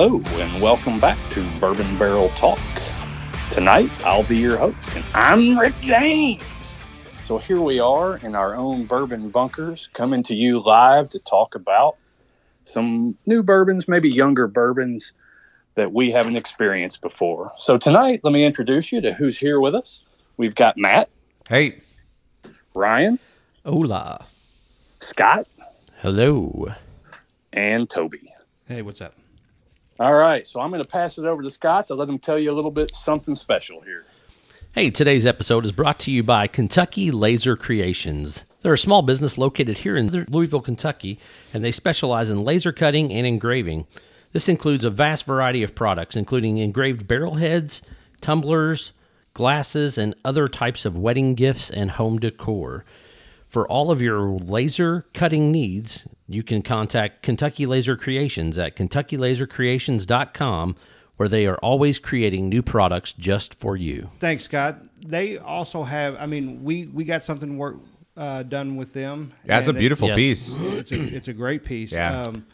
Hello, and welcome back to Bourbon Barrel Talk. Tonight, I'll be your host, and I'm Rick James. So here we are in our own bourbon bunkers, coming to you live to talk about some new bourbons, maybe younger bourbons that we haven't experienced before. So tonight, let me introduce you to who's here with us. We've got Matt, Hey, Ryan, Hola. Scott, Hello. and Toby. Hey, what's up? All right, so I'm going to pass it over to Scott to let him tell you a little bit something special here. Hey, today's episode is brought to you by Kentucky Laser Creations. They're a small business located here in Louisville, Kentucky, and they specialize in laser cutting and engraving. This includes a vast variety of products, including engraved barrel heads, tumblers, glasses, and other types of wedding gifts and home decor. For all of your laser cutting needs, you can contact Kentucky Laser Creations at kentuckylasercreations.com, where they are always creating new products just for you. Thanks, Scott. They also have. I mean, we we got something work uh, done with them. that's a and it- beautiful Yes. piece. it's a it's a great piece. Yeah. Um,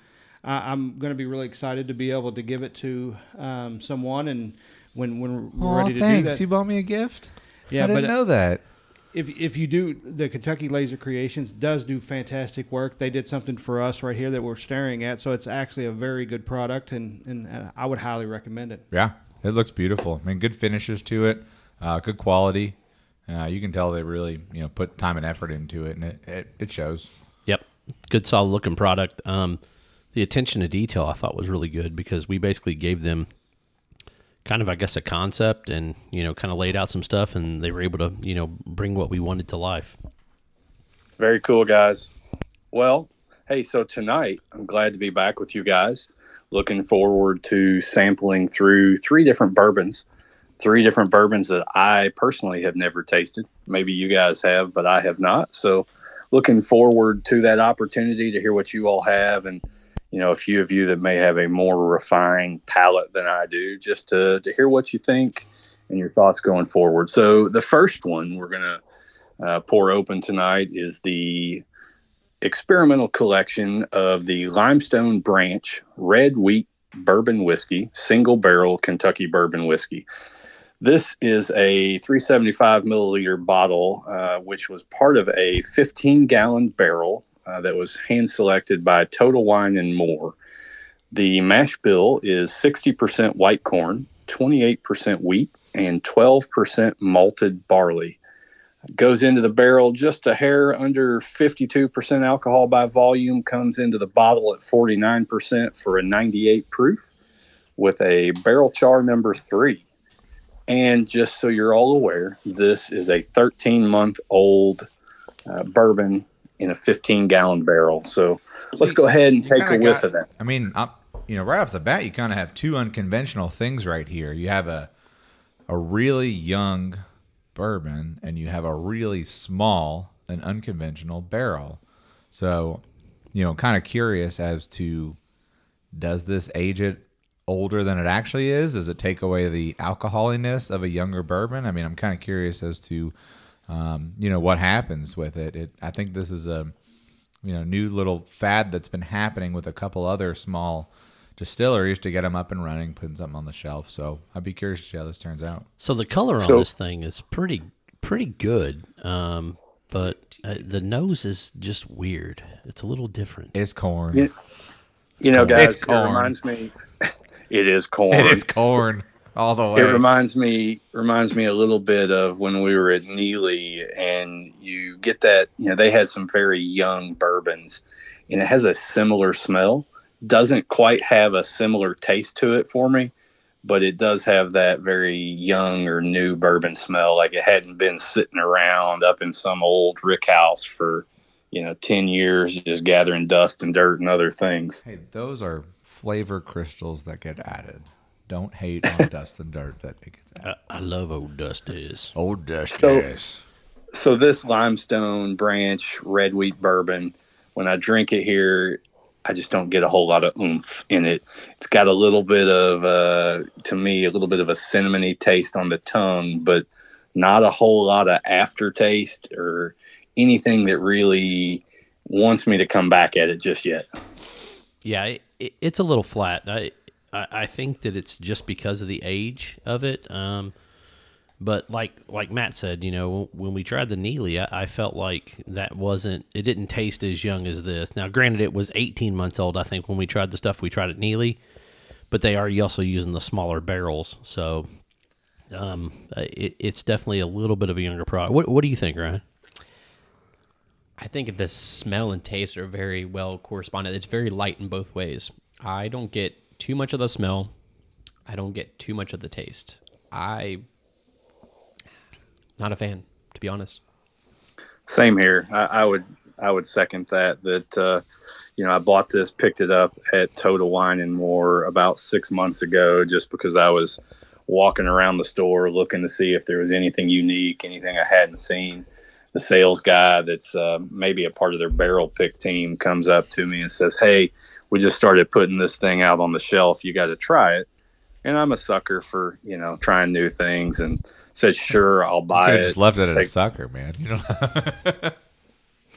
I, I'm going to be really excited to be able to give it to um, someone, and when when we're Aw, ready to thanks. do that, You bought me a gift. Yeah, I didn't but- know that. If if you do the Kentucky Laser Creations does do fantastic work. They did something for us right here that we're staring at, so it's actually a very good product, and and uh, I would highly recommend it. Yeah, it looks beautiful. I mean, good finishes to it, uh, good quality. Uh, you can tell they really, you know, put time and effort into it, and it, it, it shows. Yep. Good, solid looking product. Um, the attention to detail I thought was really good because we basically gave them kind of, I guess, a concept and, you know, kind of laid out some stuff and they were able to, you know, bring what we wanted to life. Very cool, guys. Well, hey, so tonight I'm glad to be back with you guys. Looking forward to sampling through three different bourbons, three different bourbons that I personally have never tasted. Maybe you guys have, but I have not. So, looking forward to that opportunity to hear what you all have and you know a few of you that may have a more refined palate than I do just to to hear what you think and your thoughts going forward. So, the first one we're to uh, pour open tonight is the experimental collection of the Limestone Branch Red Wheat Bourbon Whiskey, single barrel Kentucky bourbon whiskey. This is a 375 milliliter bottle, uh, which was part of a 15 gallon barrel uh, that was hand selected by Total Wine and More. The mash bill is 60% white corn, 28% wheat, and 12% malted barley goes into the barrel just a hair under 52% alcohol by volume comes into the bottle at 49% for a 98 proof with a barrel char number three and just so you're all aware this is a 13 month old uh, bourbon in a 15 gallon barrel so let's go ahead and take a whiff got- of that I mean, i you know, right off the bat, you kind of have two unconventional things right here. You have a a really young bourbon, and you have a really small and unconventional barrel. So, you know, kind of curious as to does this age it older than it actually is? Does it take away the alcoholiness of a younger bourbon? I mean, I'm kind of curious as to, um, you know, what happens with it. it. I think this is a, you know, new little fad that's been happening with a couple other small distilleries to get them up and running, putting something on the shelf. So I'd be curious to see how this turns out. So the color So- on this thing is pretty, pretty good. Um, but uh, the nose is just weird. It's a little different. It's corn. Yeah. you know guys it corn. reminds me it is corn It is corn all the way. It reminds me reminds me a little bit of when we were at Neeley, and you get that. You know, they had some very young bourbons, and it has a similar smell. Doesn't quite have a similar taste to it for me, but it does have that very young or new bourbon smell, like it hadn't been sitting around up in some old rick house for you know ten years, just gathering dust and dirt and other things. Hey, those are flavor crystals that get added. Don't hate on dust and dirt that it gets added. I, I love old Dusties. Old dust. So- yes. so this limestone branch red wheat bourbon when i drink it here i just don't get a whole lot of oomph in it it's got a little bit of uh to me a little bit of a cinnamony taste on the tongue but not a whole lot of aftertaste or anything that really wants me to come back at it just yet Yeah, it, it, it's a little flat. I, I, I think that it's just because of the age of it. Um, but like like Matt said, you know, when we tried the Neeley, I, I, felt like that wasn't it didn't taste as young as this. Now, granted, it was 18 months old. I think when we tried the stuff we tried at Neeley, but they are also using the smaller barrels, so um, it, it's definitely a little bit of a younger product. What What do you think, Ryan? I think the smell and taste are very well corresponded. It's very light in both ways. I don't get too much of the smell. I don't get too much of the taste. I not a fan, to be honest. Same here. I, I would I would second that. That uh, you know I bought this, picked it up at Total Wine and More about six months ago, just because I was walking around the store looking to see if there was anything unique, anything I hadn't seen. The sales guy that's uh, maybe a part of their barrel pick team comes up to me and says, "Hey, we just started putting this thing out on the shelf. You got to try it." And I'm a sucker for you know trying new things and said, "Sure, I'll buy it." Just left it at a sucker, man. You know.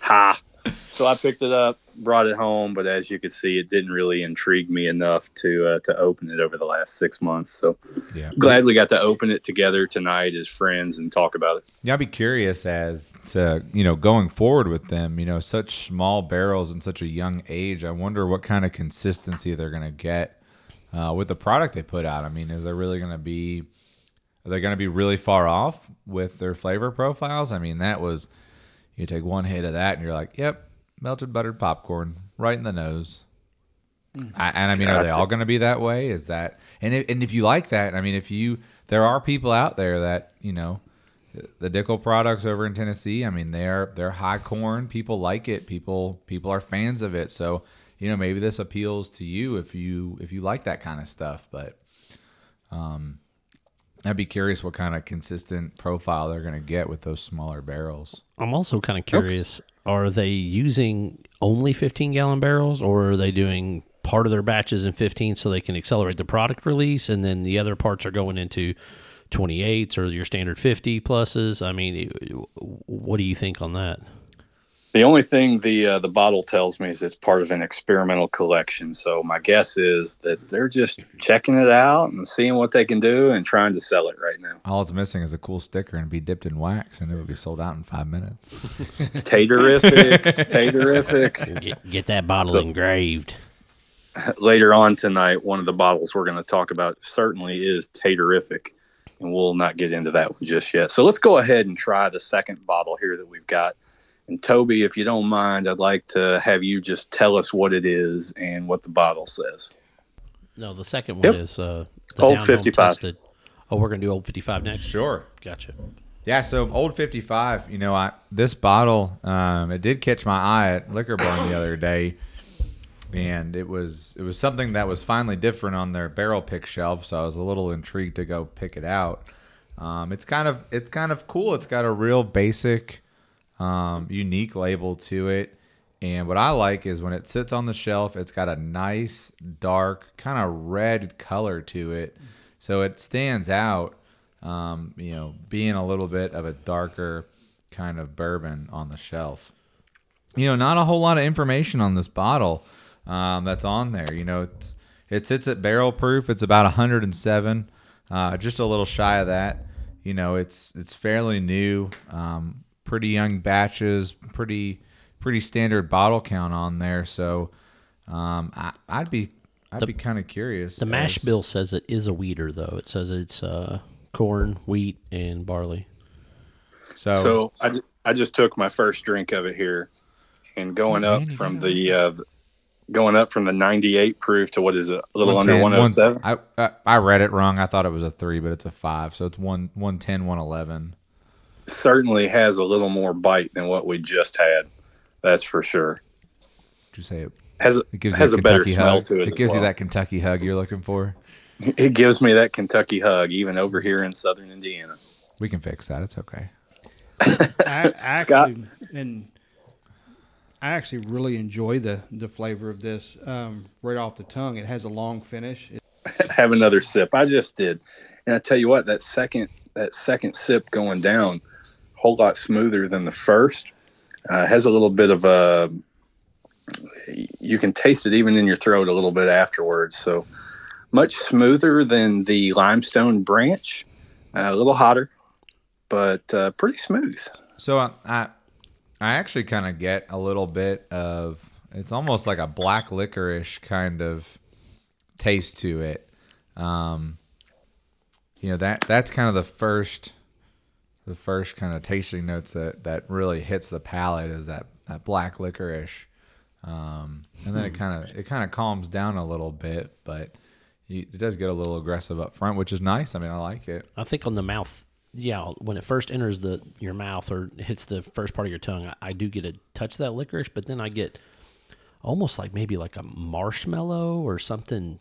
ha. So I picked it up, brought it home, but as you can see, it didn't really intrigue me enough to uh, to open it over the last six months. So yeah. glad we got to open it together tonight as friends and talk about it. Yeah, I'd be curious as to you know going forward with them. You know, such small barrels in such a young age. I wonder what kind of consistency they're going to get uh, with the product they put out. I mean, is there really going to be are they going to be really far off with their flavor profiles? I mean, that was you take one hit of that and you're like, yep, melted buttered popcorn right in the nose. Mm. I, and I mean, are they all going to be that way? Is that and if, and if you like that, I mean, if you there are people out there that you know the Dickel products over in Tennessee. I mean, they're they're high corn. People like it. People people are fans of it. So you know, maybe this appeals to you if you if you like that kind of stuff. But um, I'd be curious what kind of consistent profile they're going to get with those smaller barrels. I'm also kind of curious: Are they using only 15 gallon barrels, or are they doing part of their batches in 15 so they can accelerate the product release, and then the other parts are going into 28s or your standard 50 pluses? I mean, what do you think on that? The only thing the uh, the bottle tells me is it's part of an experimental collection. So my guess is that they're just checking it out and seeing what they can do and trying to sell it right now. All it's missing is a cool sticker and be dipped in wax, and it would be sold out in five minutes. Taterific, taterific. Get, get that bottle so, engraved. Later on tonight, one of the bottles we're going to talk about certainly is taterific, and we'll not get into that one just yet. So let's go ahead and try the second bottle here that we've got and Toby, if you don't mind, I'd like to have you just tell us what it is and what the bottle says. No, the second one yep. is uh, Old 55. Oh, we're going to do Old 55 next? Sure. Gotcha. Yeah, so Old 55, you know, I this bottle, um, it did catch my eye at Liquor Barn the other day. And it was it was something that was finally different on their barrel pick shelf, so I was a little intrigued to go pick it out. Um, it's kind of it's kind of cool. It's got a real basic um, unique label to it. And what I like is when it sits on the shelf, it's got a nice, dark, kind of red color to it. So it stands out, um, you know, being a little bit of a darker kind of bourbon on the shelf. You know, not a whole lot of information on this bottle um, that's on there. You know, it's, it sits at barrel proof. It's about 107, uh, just a little shy of that. You know, it's it's fairly new. Um, pretty young batches, pretty pretty standard bottle count on there. So um, I, would be I'd the, be kind of curious. The as, mash bill says it is a wheater though. It says it's uh, corn, wheat, and barley. So so I, I just took my first drink of it here, and going oh, up from the uh, going up from the 98 proof to what is it a little under 107 I, I, I read it wrong i thought it was a three but it's a five so it's one 110 111 certainly has a little more bite than what we just had. That's for sure. Did you say it has it gives has a, a better hug. smell to it? It gives well. you that Kentucky hug you're looking for. It gives me that Kentucky hug, even over here in Southern Indiana. We can fix that. It's okay. I, actually, and I actually really enjoy the the flavor of this um, right off the tongue. It has a long finish. Have another sip. I just did, and I tell you what, that second that second sip going down whole lot smoother than the first. Uh, has a little bit of a, you can taste it even in your throat a little bit afterwards. So much smoother than the limestone branch, uh, a little hotter, but uh, pretty smooth. So uh, I, I actually kind of get a little bit of. It's almost like a black licorice kind of taste to it. Um, you know that that's kind of the first, the first kind of tasting notes that that really hits the palate is that that black licorice, um, and then it kind of it kind of calms down a little bit, but you, it does get a little aggressive up front, which is nice. I mean, I like it. I think on the mouth, yeah, when it first enters the your mouth or hits the first part of your tongue, I, I do get a touch of that licorice, but then I get almost like maybe like a marshmallow or something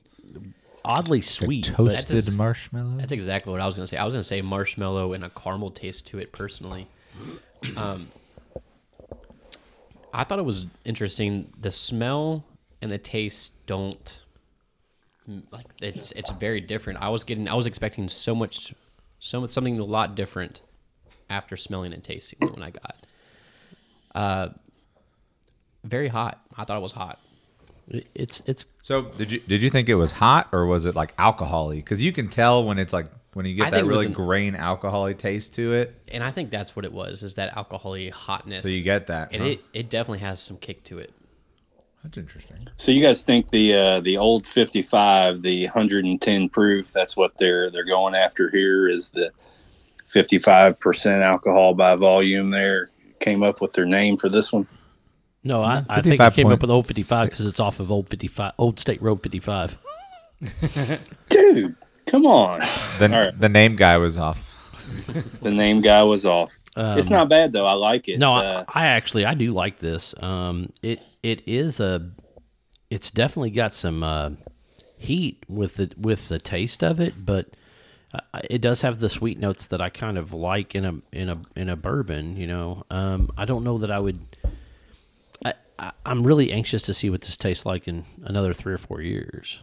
oddly sweet. but- Toasted just- marshmallow. That's exactly what I was gonna say. I was gonna say marshmallow and a caramel taste to it personally. Um, I thought it was interesting. The smell and the taste don't like it's it's very different. I was getting I was expecting so much so much something a lot different after smelling and tasting when I got. Uh, very hot. I thought it was hot. It- It's it's So did you did you think it was hot or was it like alcoholy? Because you can tell when it's like when you I get think that it was really an- grain alcoholy taste to it. And I think that's what it was, is that alcoholy hotness. So you get that. and huh? it, it definitely has some kick to it. That's interesting. So you guys think the uh, the old 55, the 110 proof, that's what they're they're going after here is the 55% alcohol by volume there came up with their name for this one. No, I, I think I came up with old 55 because it's off of old 55, Old State Road 55. Dude, come on. The, All right. the name guy was off. The name guy was off. it's not bad though. I like it. No, uh, I, I actually I do like this. Um, it it is a, it's definitely got some uh, heat with the with the taste of it, but uh, it does have the sweet notes that I kind of like in a in a in a bourbon. You know, um, I don't know that I would. I, I I'm really anxious to see what this tastes like in another three or four years.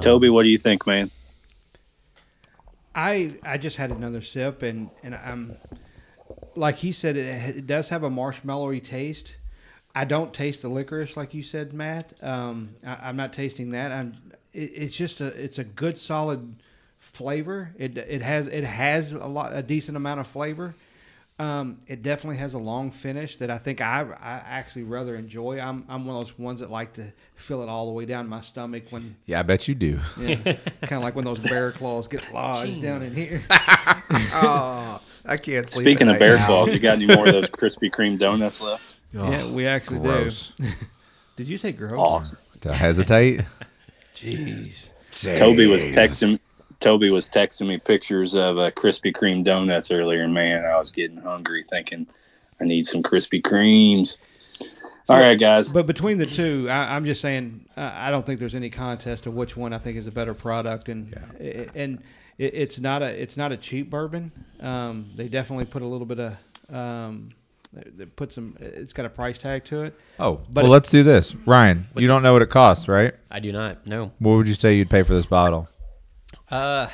Toby, what do you think, man? I I just had another sip and and I'm like he said it, it does have a marshmallowy taste. I don't taste the licorice like you said, Matt. Um, I, I'm not tasting that. I'm. It, it's just a it's a good solid flavor. It it has it has a lot a decent amount of flavor. Um, it definitely has a long finish that I think I, I actually rather enjoy. I'm I'm one of those ones that like to feel it all the way down my stomach when Yeah, I bet you do. yeah, kind of like when those bear claws get lodged down in here. Oh, I can't sleep. Speaking of bear now. claws, you got any more of those Krispy Kreme donuts left? yeah, we actually Gross. do. Did you say gross? Awesome. To hesitate. Jeez. Toby was texting. Toby was texting me pictures of uh, Krispy Kreme donuts earlier, and man, I was getting hungry, thinking I need some Krispy Kremes. All right, guys. But between the two, I, I'm just saying uh, I don't think there's any contest of which one I think is a better product, and i- and it, it's not a it's not a cheap bourbon. Um, they definitely put a little bit of um, they, they put some. It's got a price tag to it. Oh, But well, it- let's do this. Ryan, you don't know what it costs, right? I do not No. What would you say you'd pay for this bottle? Uh,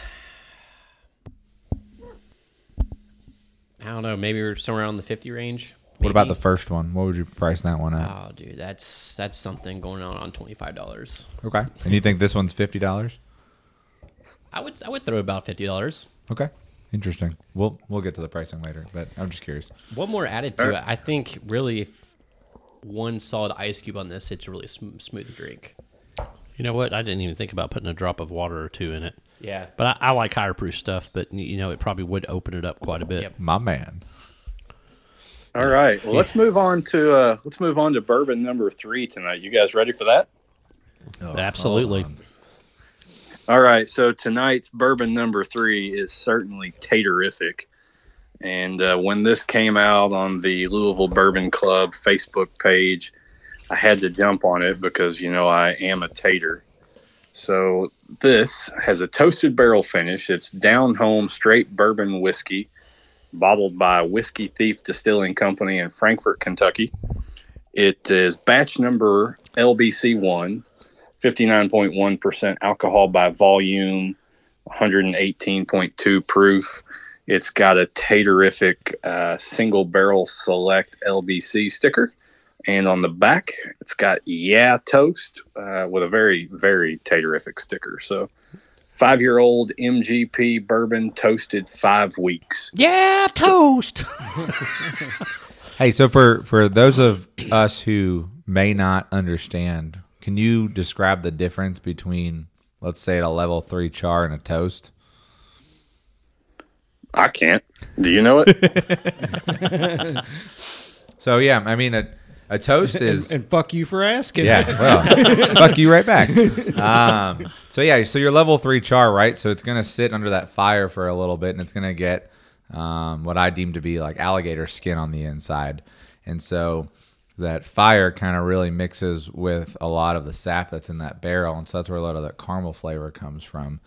I don't know. Maybe we're somewhere around the fifty range. What about the first one? What would you price that one at? Oh, dude, that's that's something going on on twenty five dollars. Okay. And you think this one's fifty dollars? I would I would throw about fifty dollars. Okay. Interesting. We'll we'll get to the pricing later, but I'm just curious. One more added to it. I think really, if one solid ice cube on this, it's a really sm- smooth drink. You know what? I didn't even think about putting a drop of water or two in it. Yeah. But I, I like higher proof stuff. But you know, it probably would open it up quite a bit. Yep. My man. All right. Well, let's move on to uh, let's move on to bourbon number three tonight. You guys ready for that? Absolutely. All right, so tonight's bourbon number three is certainly taterific. And uh, when this came out on the Louisville Bourbon Club Facebook page, I had to jump on it because, you know, I am a tater. So this has a toasted barrel finish. It's down home straight bourbon whiskey, bottled by Whiskey Thief Distilling Company in Frankfort, Kentucky. It is batch number LBC1. 59.1% alcohol by volume, 118.2 proof. It's got a taterific uh, single barrel select LBC sticker And on the back, it's got Yeah Toast uh, with a very, very taterific sticker. So, five year old MGP bourbon toasted five weeks. Yeah, toast. Hey, so for for those of us who may not understand, can you describe the difference between, let's say, a level three char and a toast? I can't. Do you know it? So yeah, I mean a a toast is and fuck you for asking. yeah, well, fuck you right back. Um, so yeah, so your level three char, right? So it's gonna sit under that fire for a little bit, and it's gonna get um, what I deem to be like alligator skin on the inside, and so that fire kind of really mixes with a lot of the sap that's in that barrel, and so that's where a lot of that caramel flavor comes from,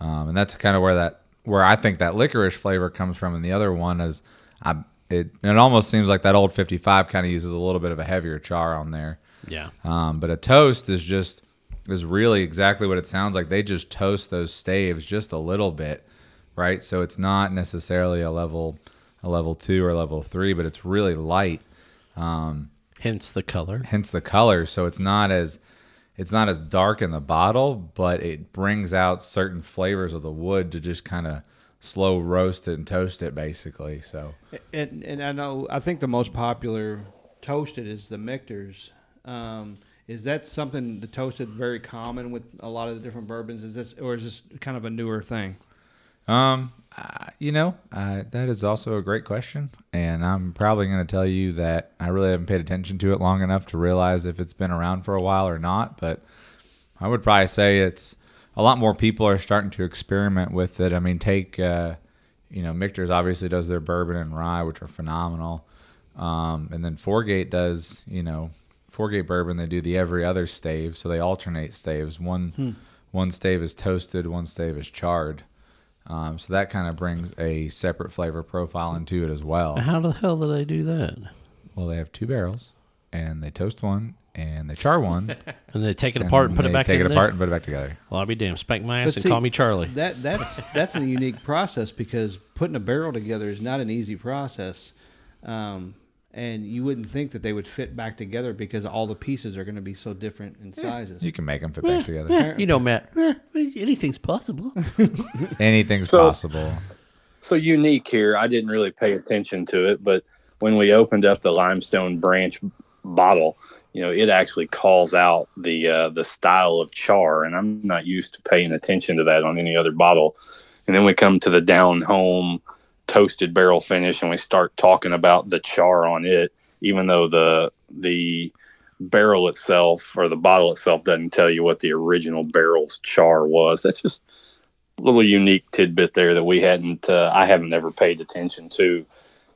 um, and that's kind of where that where I think that licorice flavor comes from, and the other one is I. It, it almost seems like that old 55 kind of uses a little bit of a heavier char on there. yeah. Um, but a toast is just is really exactly what it sounds like. They just toast those staves just a little bit, right? So it's not necessarily a level a level two or level three, but it's really light. Um, Hence the color. hence the color. So it's not as it's not as dark in the bottle, but it brings out certain flavors of the wood to just kind of slow roast it and toast it, basically. So And and I know I think the most popular toasted is the Michter's. Um, is that something the toasted very common with a lot of the different bourbons? Is this or is this kind of a newer thing? Um, uh, you know, uh, that is also a great question, and I'm probably going to tell you that I really haven't paid attention to it long enough to realize if it's been around for a while or not. But I would probably say it's a lot more people are starting to experiment with it. I mean, take uh, you know, Michter's obviously does their bourbon and rye, which are phenomenal, um, and then Four Gate does you know, Four Gate bourbon. They do the every other stave, so they alternate staves. One one stave is toasted, one stave is charred. Um, so that kind of brings a separate flavor profile into it as well. How the hell do they do that? Well, they have two barrels, and they toast one, and they char one, And they take it apart and put they it back together. take in it there? apart and put it back together. Well, I'll be damned. Spank my But ass and see, call me Charlie. That that's that's a unique process because putting a barrel together is not an easy process, um, and you wouldn't think that they would fit back together because all the pieces are going to be so different in sizes. You can make them fit back together. you know, Matt. eh, anything's possible. Anything's So- possible. so unique here. I didn't really pay attention to it, but when we opened up the limestone branch bottle, you know, it actually calls out the uh, the style of char, and I'm not used to paying attention to that on any other bottle. And then we come to the down home toasted barrel finish, and we start talking about the char on it, even though the the barrel itself or the bottle itself doesn't tell you what the original barrel's char was. That's just a little unique tidbit there that we hadn't uh, I haven't ever paid attention to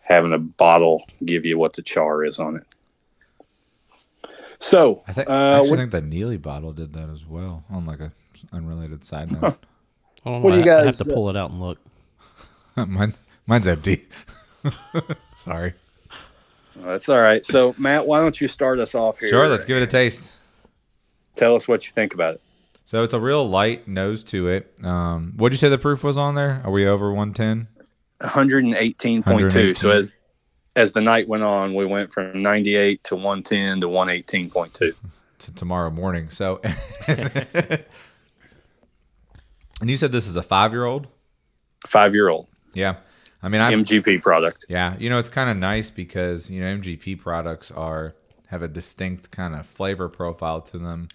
having a bottle give you what the char is on it. So I think uh, I actually what, think the Neeley bottle did that as well on like a unrelated side note. Hold on, What do you I- I have to uh, pull it out and look. Mine, mine's empty. Sorry. that's all right. So Matt, why don't you start us off here? Sure, let's give it a taste. Tell us what you think about it. So it's a real light nose to it. Um, what'd you say the proof was on there? Are we over 110? 118.2. 118. So as as the night went on, we went from 98 to 110 to 118.2. to tomorrow morning. So, and you said this is a five year old? Five year old Yeah. I mean, I'm, MGP product. yeah, you know, it's kind of nice because, you know, MGP products are, have a distinct kind of flavor profile to them.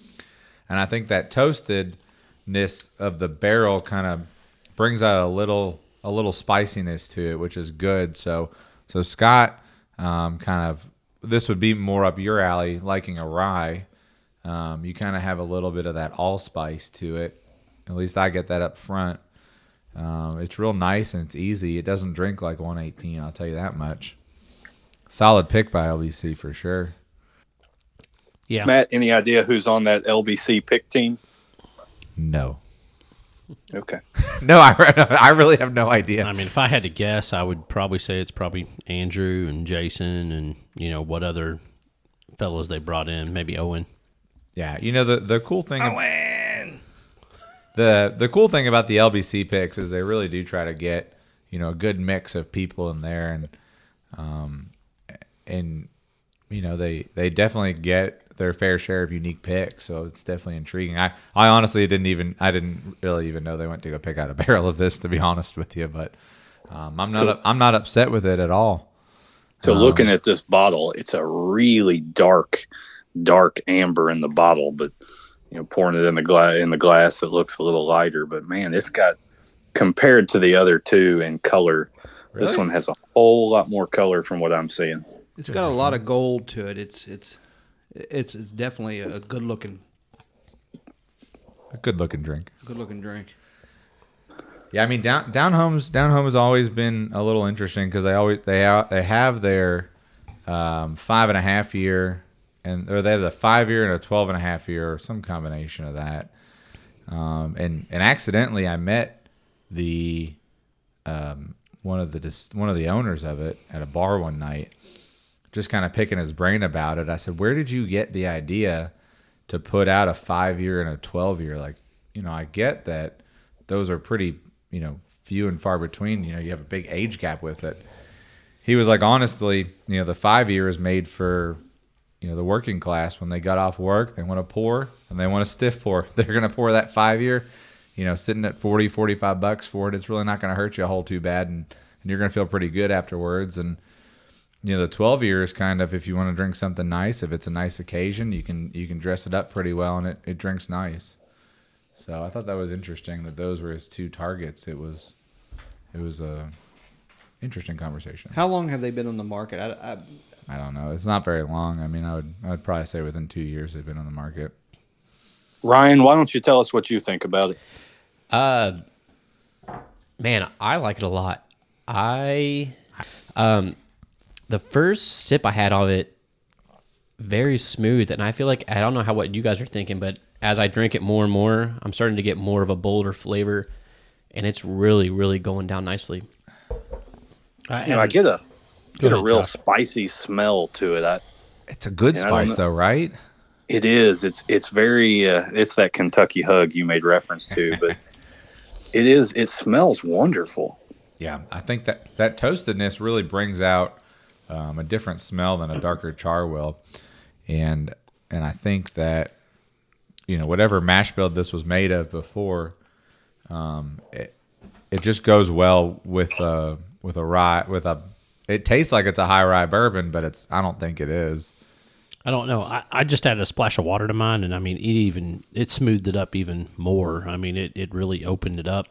And I think that toastedness of the barrel kind of brings out a little, a little spiciness to it, which is good. So, so Scott, um, kind of, this would be more up your alley, liking a rye. Um, you kind of have a little bit of that allspice to it. At least I get that up front. Um, it's real nice and it's easy. It doesn't drink like 118. I'll tell you that much. Solid pick by LBC for sure. Yeah. Matt, any idea who's on that LBC pick team? No, Okay. no, I, I really have no idea. I mean, if I had to guess, I would probably say it's probably Andrew and Jason and, you know, what other fellows they brought in. Maybe Owen. Yeah, you know the the cool thing. The the cool thing about the LBC picks is they really do try to get you know a good mix of people in there, and um, and you know they they definitely get their fair share of unique picks, so it's definitely intriguing. I I honestly didn't even I didn't really even know they went to go pick out a barrel of this to be honest with you, but um, I'm not So- I'm not upset with it at all. So Um, looking at this bottle, it's a really dark, dark amber in the bottle, but you know, pouring it in the glass in the glass, it looks a little lighter. But man, it's got compared to the other two in color, this one has a whole lot more color from what I'm seeing. It's got a lot of gold to it. It's it's it's it's definitely a good looking A good looking drink. good looking drink. Yeah, I mean down down homes down home has always been a little interesting because they always they have they have their um, five and a half year and or they have the five year and a twelve and a half year or some combination of that. Um, and and accidentally I met the um, one of the one of the owners of it at a bar one night, just kind of picking his brain about it. I said, "Where did you get the idea to put out a five year and a twelve year? Like, you know, I get that those are pretty, you know, few and far between. You know, you have a big age gap with it." He was like, honestly, you know, the five year is made for, you know, the working class when they got off work, they want to pour and they want to stiff pour. They're going to pour that five year, you know, sitting at 40, 45 bucks for it. It's really not going to hurt you a whole too bad. And, and you're going to feel pretty good afterwards. And, you know, the 12 year is kind of, if you want to drink something nice, if it's a nice occasion, you can, you can dress it up pretty well and it, it drinks nice. So I thought that was interesting that those were his two targets. It was, it was a interesting conversation. How long have they been on the market? I, I, I don't know. It's not very long. I mean, I would I would probably say within two years they've been on the market. Ryan, why don't you tell us what you think about it? Uh, man, I like it a lot. I, um, the first sip I had of it, very smooth, and I feel like I don't know how what you guys are thinking, but as I drink it more and more, I'm starting to get more of a bolder flavor, and it's really, really going down nicely. I, You know, I get a get a real Josh. spicy smell to it. I, It's a good Yeah, I don't spice though, right? It is. It's it's very. Uh, it's that Kentucky hug you made reference to, but it is. It smells wonderful. Yeah, I think that that toastedness really brings out um, a different smell than a darker char will, and and I think that you know whatever mash bill this was made of before, um, it it just goes well with uh with a rye with a. It tastes like it's a high rye bourbon, but it's I don't think it is. I don't know. I, I just added a splash of water to mine, and I mean, it even it smoothed it up even more. I mean, it, it really opened it up.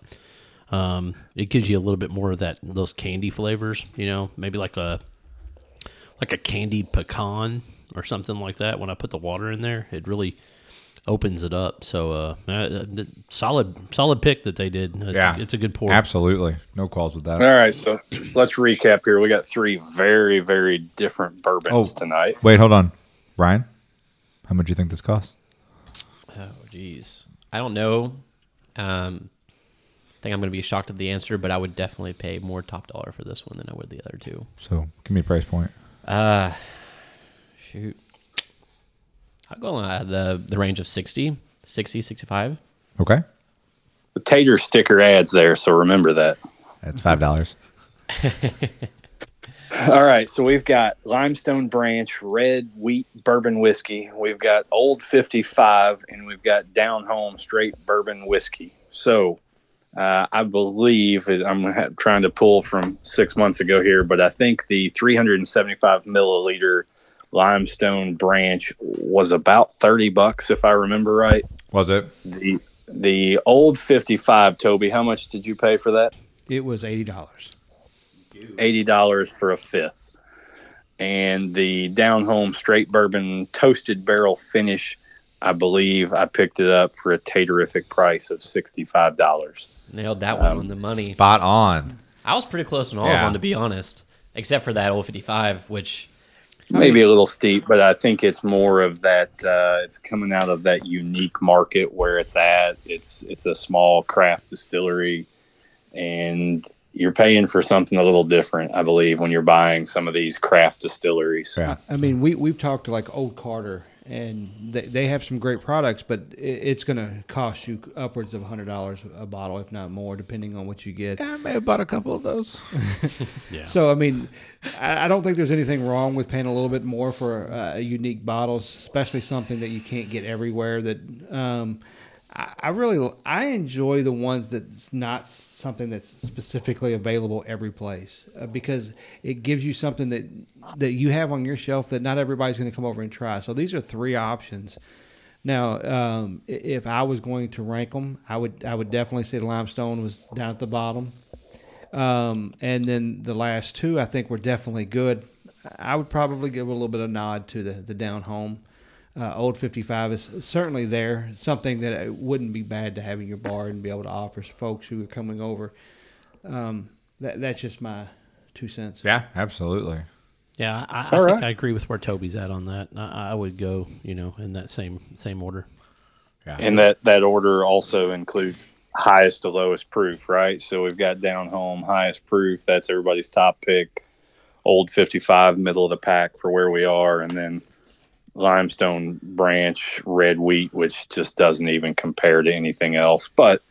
Um, it gives you a little bit more of that those candy flavors. You know, maybe like a like a candied pecan or something like that. When I put the water in there, it really opens it up. So, uh, uh, solid solid pick that they did. It's Yeah. a, it's a good pour. Absolutely, no calls with that. All right, so let's recap here. We got three very very different bourbons Oh. tonight. Wait, hold on, Ryan. How much do you think this costs? Oh, geez. I don't know. Um, I think I'm going to be shocked at the answer, but I would definitely pay more top dollar for this one than I would the other two. So give me a price point. Uh, shoot. I'll go uh, the the range of 60, 60, 65. Okay, The tater sticker ads there, so remember that. that's five dollars. All right, so we've got Limestone Branch Red Wheat Bourbon Whiskey. We've got Old 55, and we've got Down Home Straight Bourbon Whiskey. So uh, I believe I'm trying to pull from six months ago here, but I think the 375 milliliter Limestone Branch was about 30 bucks, if I remember right. Was it? The the Old 55, Toby, how much did you pay for that? it was eighty dollars. eighty dollars for a fifth, and the down home straight bourbon toasted barrel finish. I believe I picked it up for a taterific price of sixty five dollars. Nailed that one on the money. Spot on. I was pretty close on all of them, to be honest, except for that old 55, which Maybe a little steep, but I think it's more of that. Uh, it's coming out of that unique market where it's at. It's it's a small craft distillery, and you're paying for something a little different. I believe when you're buying some of these craft distilleries. Yeah. I mean, we we've talked to like Old Carter, and they, they have some great products, but it, it's going to cost you upwards of hundred dollars a bottle, if not more, depending on what you get. Yeah, I may have bought a couple of those. Yeah. So I mean, I, I don't think there's anything wrong with paying a little bit more for uh, unique bottles, especially something that you can't get everywhere. That um, I, really I enjoy the ones that's not something that's specifically available every place uh, because it gives you something that that you have on your shelf that not everybody's going to come over and try. So these are three options. Now, um, if I was going to rank them, I would I would definitely say Limestone was down at the bottom. Um, and then the last two, I think, were definitely good. I would probably give a little bit of nod to the the down home. Uh, Old 55 is certainly there. Something that it wouldn't be bad to have in your bar and be able to offer folks who are coming over. Um, that that's just my two cents. Yeah, absolutely. Yeah, I, I think right. I agree with where Toby's at on that. I, I would go, you know, in that same same order. Yeah. And that that order also includes highest to lowest proof, right? So we've got down home highest proof. That's everybody's top pick. Old 55, middle of the pack for where we are, and then limestone branch red wheat, which just doesn't even compare to anything else. But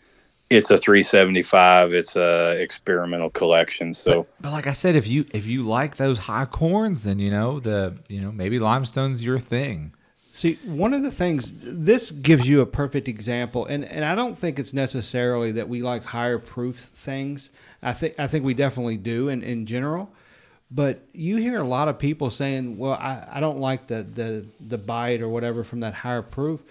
it's a 375. It's a experimental collection. So But like I said, if you if you like those high corns, then you know the you know maybe limestone's your thing. See, one of the things this gives you a perfect example, and, and I don't think it's necessarily that we like higher proof things. I think I think we definitely do in, in general. But you hear a lot of people saying, Well, I, I don't like the, the, the bite or whatever from that higher proof.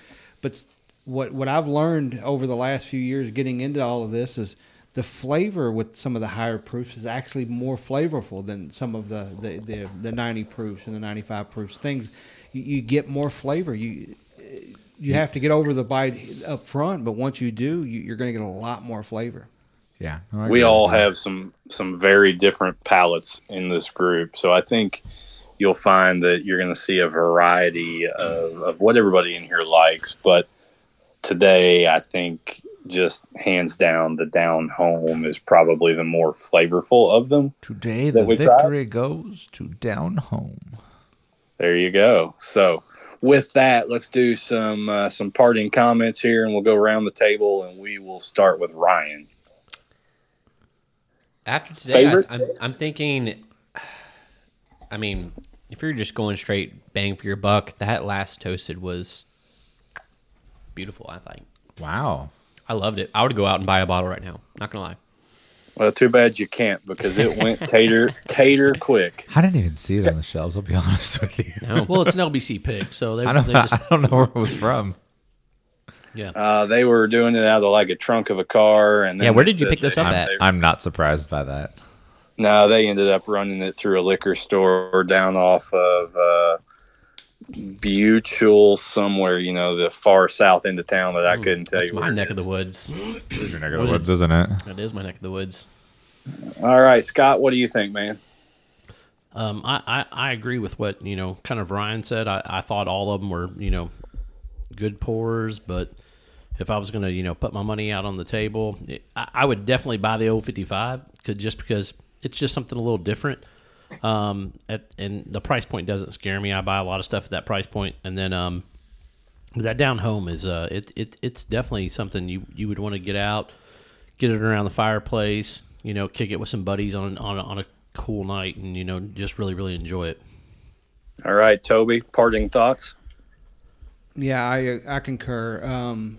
But what what I've learned over the last few years getting into all of this is the flavor with some of the higher proofs is actually more flavorful than some of the the, the, the 90 proofs and the 95 proofs. Things you, you get more flavor. You you have to get over the bite up front, but once you do, you, you're going to get a lot more flavor. Yeah, no, we all have some some very different palettes in this group. So i think you'll find that you're going to see a variety of, of what everybody in here likes but today i think just hands down the down home is probably the more flavorful of them Today the we tried? victory goes to down home. there you go. So with that let's do some uh, some parting comments here and we'll go around the table and we will start with ryan After today, I, Favorite? I'm, I'm thinking. I mean, if you're just going straight bang for your buck, that last toasted was beautiful. I think Wow. I loved it. I would go out and buy a bottle right now. Not gonna lie. well too bad you can't because it went tater tater quick I didn't even see it on the shelves. I'll be honest with you. No. Well, it's an LBC pick, so they, I don't. they just I don't know where it was from. Yeah. Uh, they were doing it out of like a trunk of a car, and then Yeah, where did you pick this up I'm, at? I'm not surprised by that. No, they ended up running it through a liquor store down off of uh, Buechel somewhere, you know, the far south end of town that I couldn't tell That's you. my where it neck of the woods. It's your neck of the woods, isn't it? That is my neck of the woods. All right, Scott, what do you think, man? Um, I, I, I agree with what you know, kind of Ryan said. I, I thought all of them were you know good pours, but if I was gonna you know put my money out on the table, it, I, I would definitely buy the old fifty five, just because it's just something a little different. Um, at, and the price point doesn't scare me. I buy a lot of stuff at that price point, and then um, that down home is uh, it, it it's definitely something you you would want to get out, get it around the fireplace, you know, kick it with some buddies on on on a cool night, and you know, just really really enjoy it. All right, Toby, parting thoughts? Yeah, I I concur. Um,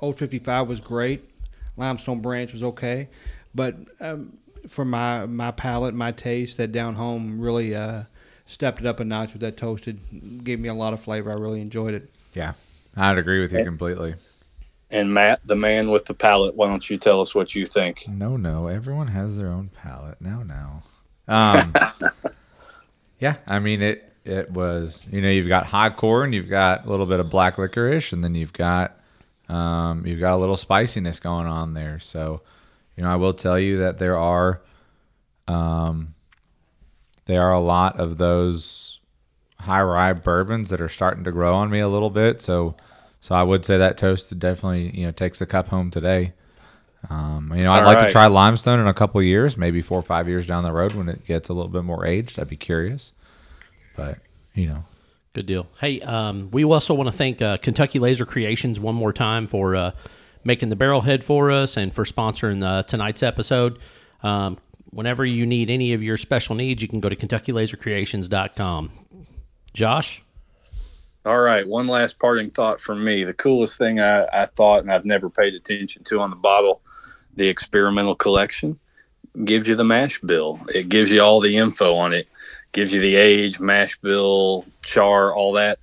Old 55 was great. Limestone Branch was okay, but um, for my my palate, my taste, that down home really uh, stepped it up a notch with that toasted. Gave me a lot of flavor. I really enjoyed it. Yeah, I'd agree with you completely. And Matt, the man with the palate, why don't you tell us what you think? No, no, everyone has their own palate. Now, now. Um, yeah, I mean it. It was you know you've got high corn, you've got a little bit of black licorice, and then you've got um, you've got a little spiciness going on there. So you know I will tell you that there are um, there are a lot of those high rye bourbons that are starting to grow on me a little bit. So so I would say that toasted definitely you know takes the cup home today. Um, you know, I'd All like right. to try limestone in a couple years, maybe four or five years down the road when it gets a little bit more aged. I'd be curious, but you know, Good deal. Hey, um, we also want to thank uh, Kentucky Laser Creations one more time for uh, making the barrel head for us and for sponsoring uh, tonight's episode. Um, whenever you need any of your special needs, you can go to KentuckyLaserCreations.com. Josh? All right, one last parting thought from me. The coolest thing I, I thought, and I've never paid attention to on the bottle, the experimental collection gives you the mash bill. It gives you all the info on it, gives you the age, mash bill, char, all that.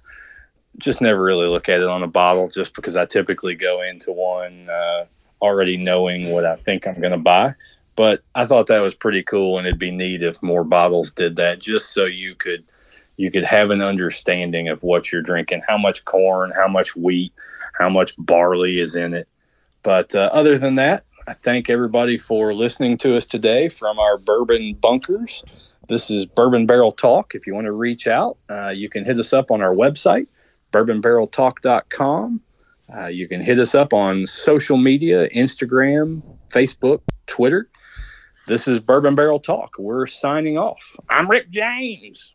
Just never really look at it on a bottle just because I typically go into one uh, already knowing what I think I'm going to buy. But I thought that was pretty cool, and it'd be neat if more bottles did that just so you could you could have an understanding of what you're drinking, how much corn, how much wheat, how much barley is in it. But uh, other than that, I thank everybody for listening to us today from our bourbon bunkers. This is Bourbon Barrel Talk. If you want to reach out, uh, you can hit us up on our website, bourbonbarreltalk.com. Uh, you can hit us up on social media Instagram, Facebook, Twitter. This is Bourbon Barrel Talk. We're signing off. I'm Rick James.